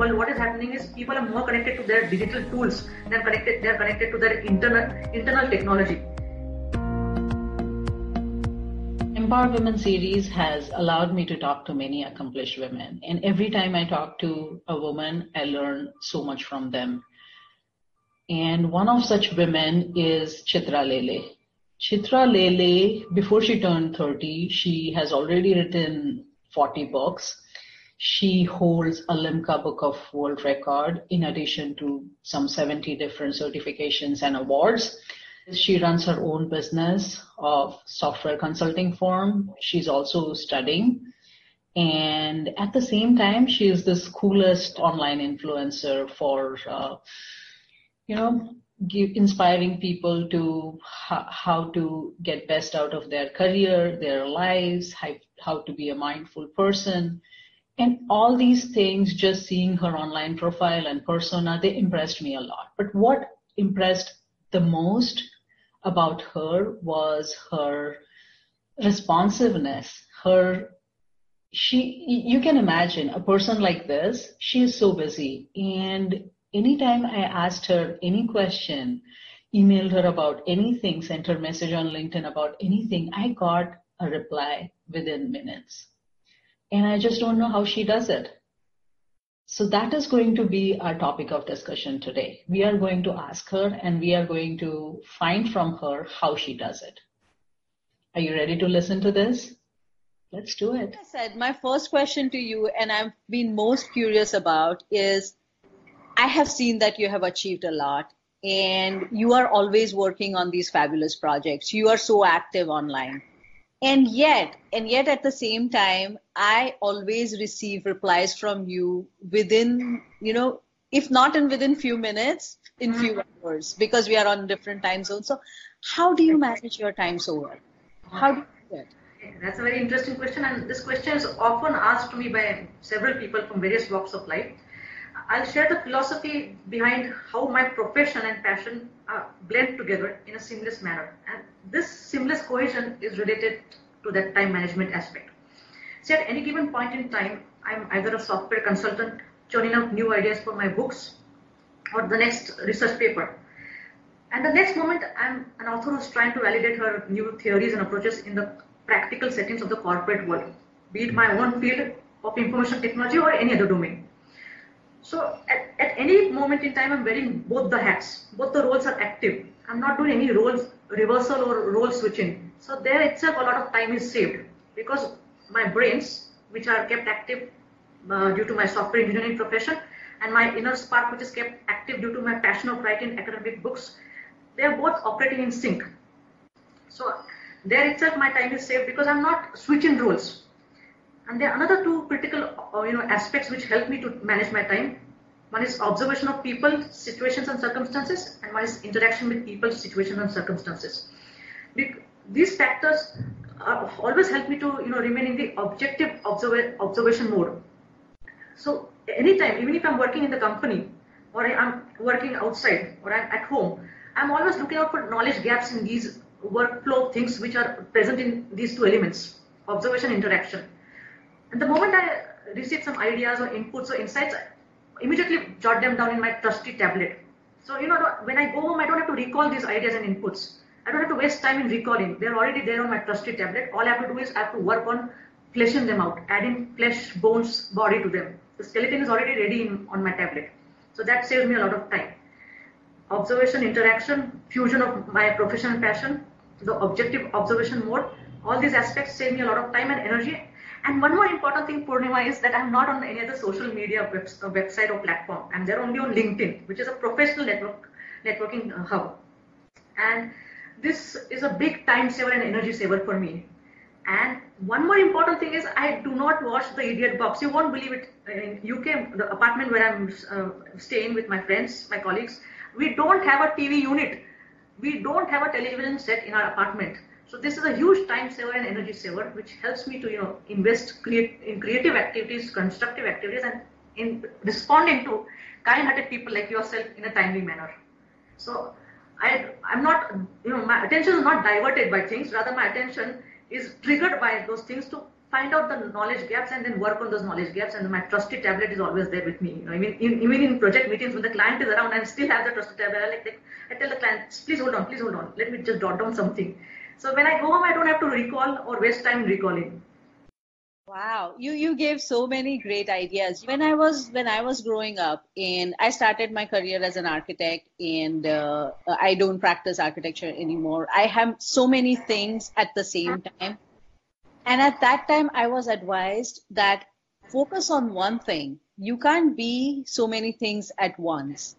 world, what is happening is people are more connected to their digital tools than connected. They are connected to their internal internal technology. Empowered Women series has allowed me to talk to many accomplished women. And every time I talk to a woman, I learn so much from them. And one of such women is Chitra Lele. Chitra Lele, before she turned 30, she has already written 40 books. She holds a Limca Book of World Record in addition to some 70 different certifications and awards. She runs her own business of software consulting firm. She's also studying. And at the same time, she is this coolest online influencer for, uh, you know, give, inspiring people to how, how to get best out of their career, their lives, how to be a mindful person. And all these things, just seeing her online profile and persona, they impressed me a lot. But what impressed the most about her was her responsiveness, her she you can imagine a person like this she is so busy. And anytime i asked her any question emailed her about anything sent her message on linkedin about anything i got a reply within minutes and i just don't know how she does it so that is going to be our topic of discussion today. We are going to ask her and we are going to find from her how she does it. Are you ready to listen to this? Let's do it. I said, my first question to you, and I've been most curious about, is I have seen that you have achieved a lot and you are always working on these fabulous projects. You are so active online and yet and yet at the same time i always receive replies from you within you know if not in within few minutes in few mm-hmm. hours because we are on different time zones. So how do you manage your time so well? How do you do it that's a very interesting question and this question is often asked to me by several people from various walks of life I'll share the philosophy behind how my profession and passion uh, blend together in a seamless manner. And this seamless cohesion is related to that time management aspect. See, at any given point in time, I'm either a software consultant churning out new ideas for my books or the next research paper. And the next moment, I'm an author who's trying to validate her new theories and approaches in the practical settings of the corporate world, be it my own field of information technology or any other domain. So at, at any moment in time, I'm wearing both the hats. Both the roles are active. I'm not doing any roles reversal or role switching. So there itself, a lot of time is saved because my brains, which are kept active uh, due to my software engineering profession, and my inner spark, which is kept active due to my passion of writing academic books, they are both operating in sync. So there itself, my time is saved because I'm not switching roles. And there are another two critical, uh, you know, aspects which help me to manage my time. One is observation of people, situations, and circumstances, and one is interaction with people, situations, and circumstances. These factors uh, always help me to, you know, remain in the objective observa observation mode. So anytime, even if I'm working in the company, or I'm working outside, or I'm at home, I'm always looking out for knowledge gaps in these workflow things which are present in these two elements, observation, interaction. And the moment I receive some ideas or inputs or insights, I immediately jot them down in my trusty tablet. So, you know, when I go home, I don't have to recall these ideas and inputs. I don't have to waste time in recalling. They're already there on my trusty tablet. All I have to do is I have to work on fleshing them out, adding flesh, bones, body to them. The skeleton is already ready in, on my tablet. So that saves me a lot of time. Observation, interaction, fusion of my professional passion, the objective observation mode, all these aspects save me a lot of time and energy and one more important thing, Purnima, is that I'm not on any other social media web, uh, website or platform. I'm there only on LinkedIn, which is a professional network networking uh, hub. And this is a big time saver and energy saver for me. And one more important thing is I do not watch the idiot box. You won't believe it. In UK, the apartment where I'm uh, staying with my friends, my colleagues, we don't have a TV unit. We don't have a television set in our apartment. So this is a huge time saver and energy saver, which helps me to you know invest create, in creative activities, constructive activities, and in responding to kind-hearted people like yourself in a timely manner. So I I'm not you know my attention is not diverted by things. Rather, my attention is triggered by those things to find out the knowledge gaps and then work on those knowledge gaps. And my trusted tablet is always there with me. You know, even, even in project meetings when the client is around, I still have the trusted tablet. I like, I tell the client, please hold on, please hold on. Let me just jot down something. So when I go home, I don't have to recall or waste time recalling. Wow, you you gave so many great ideas. When I was when I was growing up, and I started my career as an architect, and uh, I don't practice architecture anymore. I have so many things at the same time, and at that time, I was advised that focus on one thing. You can't be so many things at once.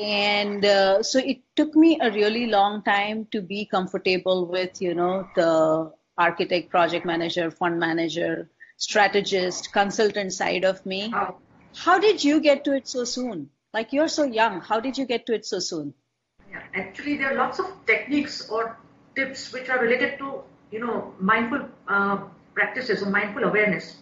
And uh, so it took me a really long time to be comfortable with, you know, the architect, project manager, fund manager, strategist, consultant side of me. How did you get to it so soon? Like you're so young. How did you get to it so soon? Yeah, actually, there are lots of techniques or tips which are related to, you know, mindful uh, practices or mindful awareness.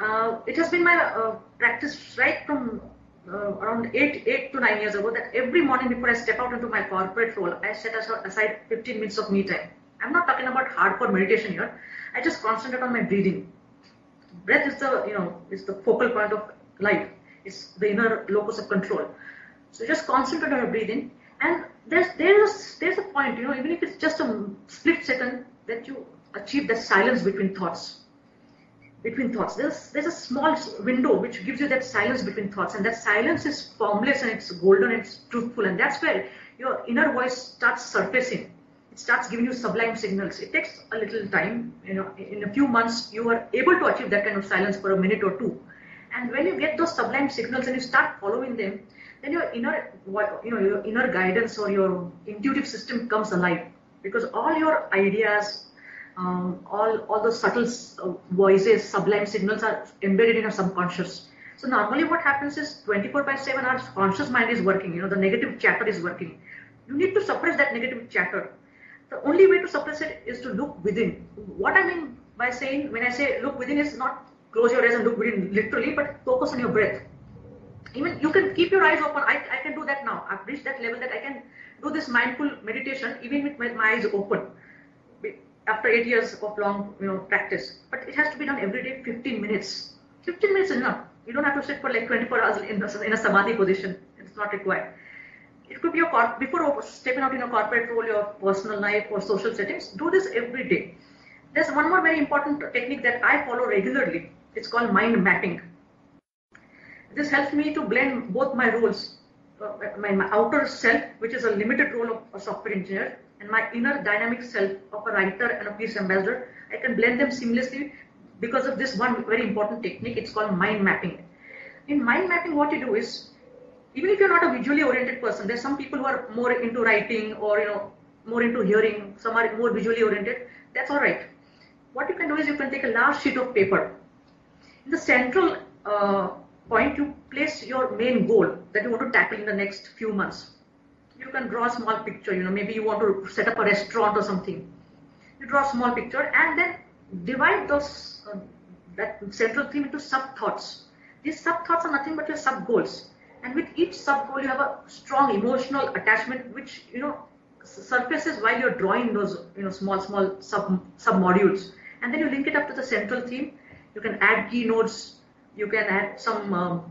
Uh, it has been my uh, practice right from uh, around eight, eight to nine years ago that every morning before I step out into my corporate role, I set aside 15 minutes of me time. I'm not talking about hardcore meditation here. I just concentrate on my breathing. Breath is the, you know, is the focal point of life. It's the inner locus of control. So just concentrate on your breathing. And there's there's there's a point, you know, even if it's just a split second that you achieve that silence between thoughts. Between thoughts. There's there's a small window which gives you that silence between thoughts, and that silence is formless and it's golden and it's truthful, and that's where your inner voice starts surfacing it starts giving you sublime signals. It takes a little time. You know, in a few months, you are able to achieve that kind of silence for a minute or two. And when you get those sublime signals and you start following them, then your inner, you know, your inner guidance or your intuitive system comes alive because all your ideas, um, all all those subtle uh, voices, sublime signals are embedded in our subconscious. So normally what happens is 24 by 7 our conscious mind is working, you know, the negative chatter is working. You need to suppress that negative chatter the only way to suppress it is to look within. What I mean by saying, when I say look within is not close your eyes and look within literally, but focus on your breath. Even you can keep your eyes open. I, I can do that now. I've reached that level that I can do this mindful meditation even with my, my eyes open after eight years of long you know practice. But it has to be done every day, 15 minutes. 15 minutes is enough. You don't have to sit for like 24 hours in a, in a samadhi position. It's not required it could be your corp- before stepping out in a corporate role, your personal life or social settings. Do this every day. There's one more very important technique that I follow regularly. It's called mind mapping. This helps me to blend both my roles, uh, my, my, outer self, which is a limited role of a software engineer, and my inner dynamic self of a writer and a peace ambassador. I can blend them seamlessly because of this one very important technique. It's called mind mapping. In mind mapping, what you do is even if you're not a visually oriented person, there's some people who are more into writing or you know more into hearing, some are more visually oriented. That's all right. What you can do is you can take a large sheet of paper. In the central uh, point, you place your main goal that you want to tackle in the next few months. You can draw a small picture. You know, maybe you want to set up a restaurant or something. You draw a small picture and then divide those uh, that central theme into sub thoughts. These sub thoughts are nothing but your sub goals and with each sub goal, you have a strong emotional attachment, which you know surfaces while you're drawing those you know small small sub sub modules, and then you link it up to the central theme. You can add keynotes, you can add some um,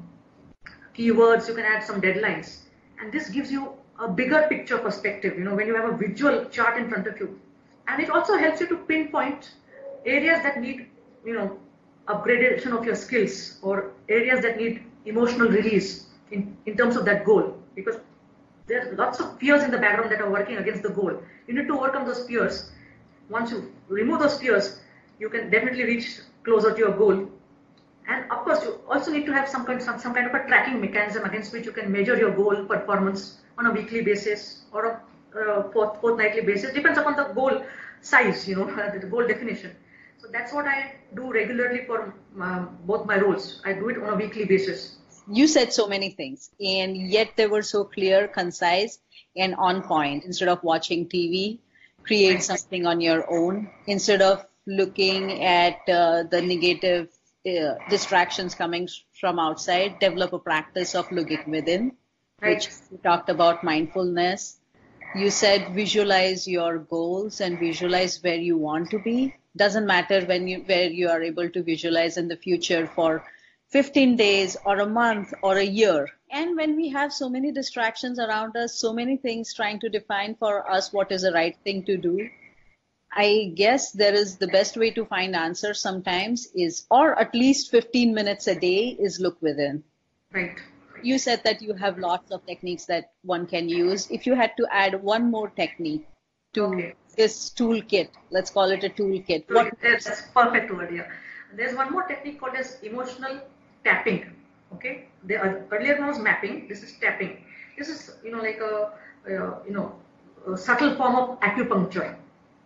keywords, you can add some deadlines, and this gives you a bigger picture perspective. You know when you have a visual chart in front of you, and it also helps you to pinpoint areas that need you know upgradation of your skills or areas that need emotional release in, in terms of that goal because there are lots of fears in the background that are working against the goal. You need to overcome those fears. Once you remove those fears, you can definitely reach closer to your goal. And of course, you also need to have some kind, some, some kind of a tracking mechanism against which you can measure your goal performance on a weekly basis or a uh, forth, fortnightly basis. Depends upon the goal size, you know, the goal definition. So that's what I do regularly for uh, both my roles. I do it on a weekly basis you said so many things and yet they were so clear concise and on point instead of watching tv create something on your own instead of looking at uh, the negative uh, distractions coming from outside develop a practice of looking within. Which we talked about mindfulness You said visualize your goals and visualize where you want to be. Doesn't matter when you where you are able to visualize in the future for 15 days or a month or a year. And when we have so many distractions around us, so many things trying to define for us what is the right thing to do, I guess there is the best way to find answers sometimes is, or at least 15 minutes a day is look within. Right. You said that you have lots of techniques that one can use. If you had to add one more technique to okay. this toolkit, let's call it a toolkit. What? That's perfect word, yeah. There's one more technique called as emotional tapping. Okay. The earlier one was mapping. This is tapping. This is, you know, like a, a you know, a subtle form of acupuncture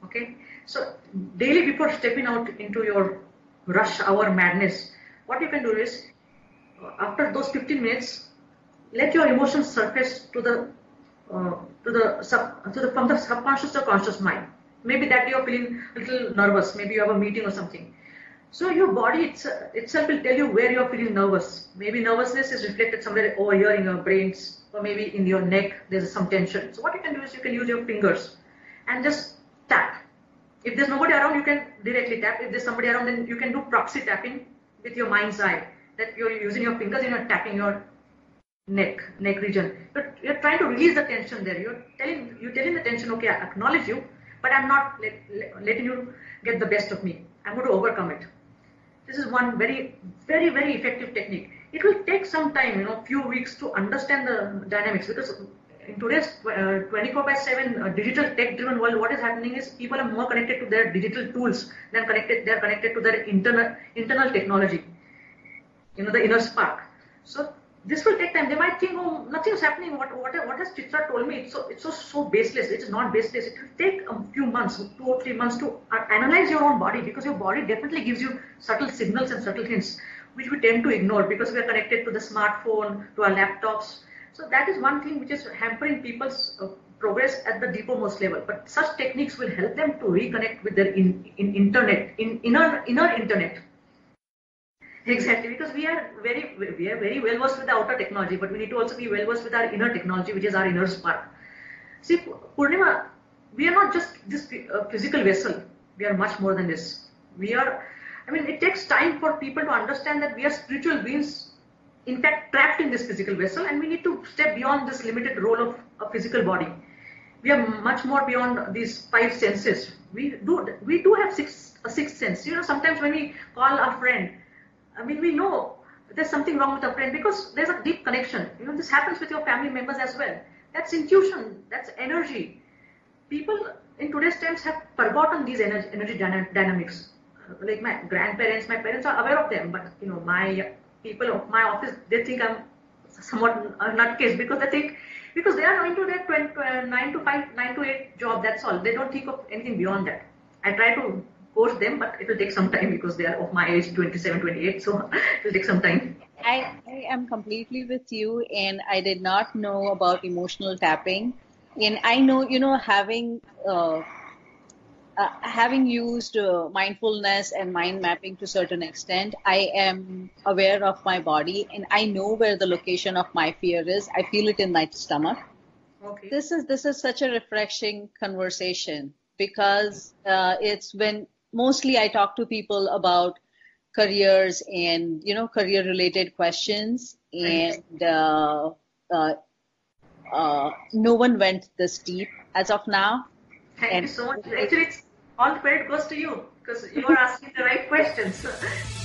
okay so daily before stepping out into your rush hour madness what you can do is uh, after those 15 minutes let your emotions surface to the uh, to the sub to the from the subconscious to conscious mind maybe that you're feeling a little nervous maybe you have a meeting or something so your body it's, itself will tell you where you're feeling nervous maybe nervousness is reflected somewhere over here in your brains or maybe in your neck there's some tension so what you can do is you can use your fingers and just tap. If there's nobody around, you can directly tap. If there's somebody around, then you can do proxy tapping with your mind's eye. That you're using your fingers and you're tapping your neck, neck region. But you're trying to release the tension there. You're telling, you're telling the tension, okay, I acknowledge you, but I'm not let, let, letting you get the best of me. I'm going to overcome it. This is one very, very, very effective technique. It will take some time, you know, few weeks to understand the dynamics because in today's uh, 24 by 7 uh, digital tech driven world, what is happening is people are more connected to their digital tools than connected, they're connected to their internal, internal technology, you know, the inner spark. So this will take time. They might think, oh, nothing is happening. What, what, what has Chitra told me? It's so, it's so, so baseless. It's not baseless. It will take a few months, two or three months to uh, analyze your own body because your body definitely gives you subtle signals and subtle hints, which we tend to ignore because we are connected to the smartphone, to our laptops, so that is one thing which is hampering people's uh, progress at the deepermost level. But such techniques will help them to reconnect with their in, in internet, in inner inner internet. Exactly, because we are very we are very well versed with the outer technology, but we need to also be well versed with our inner technology, which is our inner spark. See, Purnima, we are not just this uh, physical vessel. We are much more than this. We are. I mean, it takes time for people to understand that we are spiritual beings in fact trapped in this physical vessel and we need to step beyond this limited role of a physical body. We are much more beyond these five senses. We do we do have six a sixth sense. You know, sometimes when we call our friend, I mean we know there's something wrong with our friend because there's a deep connection. You know, this happens with your family members as well. That's intuition, that's energy. People in today's times have forgotten these energy, energy dynamics. Like my grandparents, my parents are aware of them, but you know, my people of my office, they think I'm somewhat a nutcase because they think, because they are into their 20, uh, 9 to 5, 9 to 8 job, that's all. They don't think of anything beyond that. I try to coach them, but it will take some time because they are of my age, 27, 28, so it will take some time. I, I am completely with you, and I did not know about emotional tapping. And I know, you know, having uh, uh, having used uh, mindfulness and mind mapping to a certain extent, I am aware of my body and I know where the location of my fear is. I feel it in my stomach. Okay. This is this is such a refreshing conversation because uh, it's when mostly I talk to people about careers and you know career related questions and uh, uh, uh, no one went this deep as of now. Thank and you so much. Actually, it's all credit goes to you because you are asking the right questions.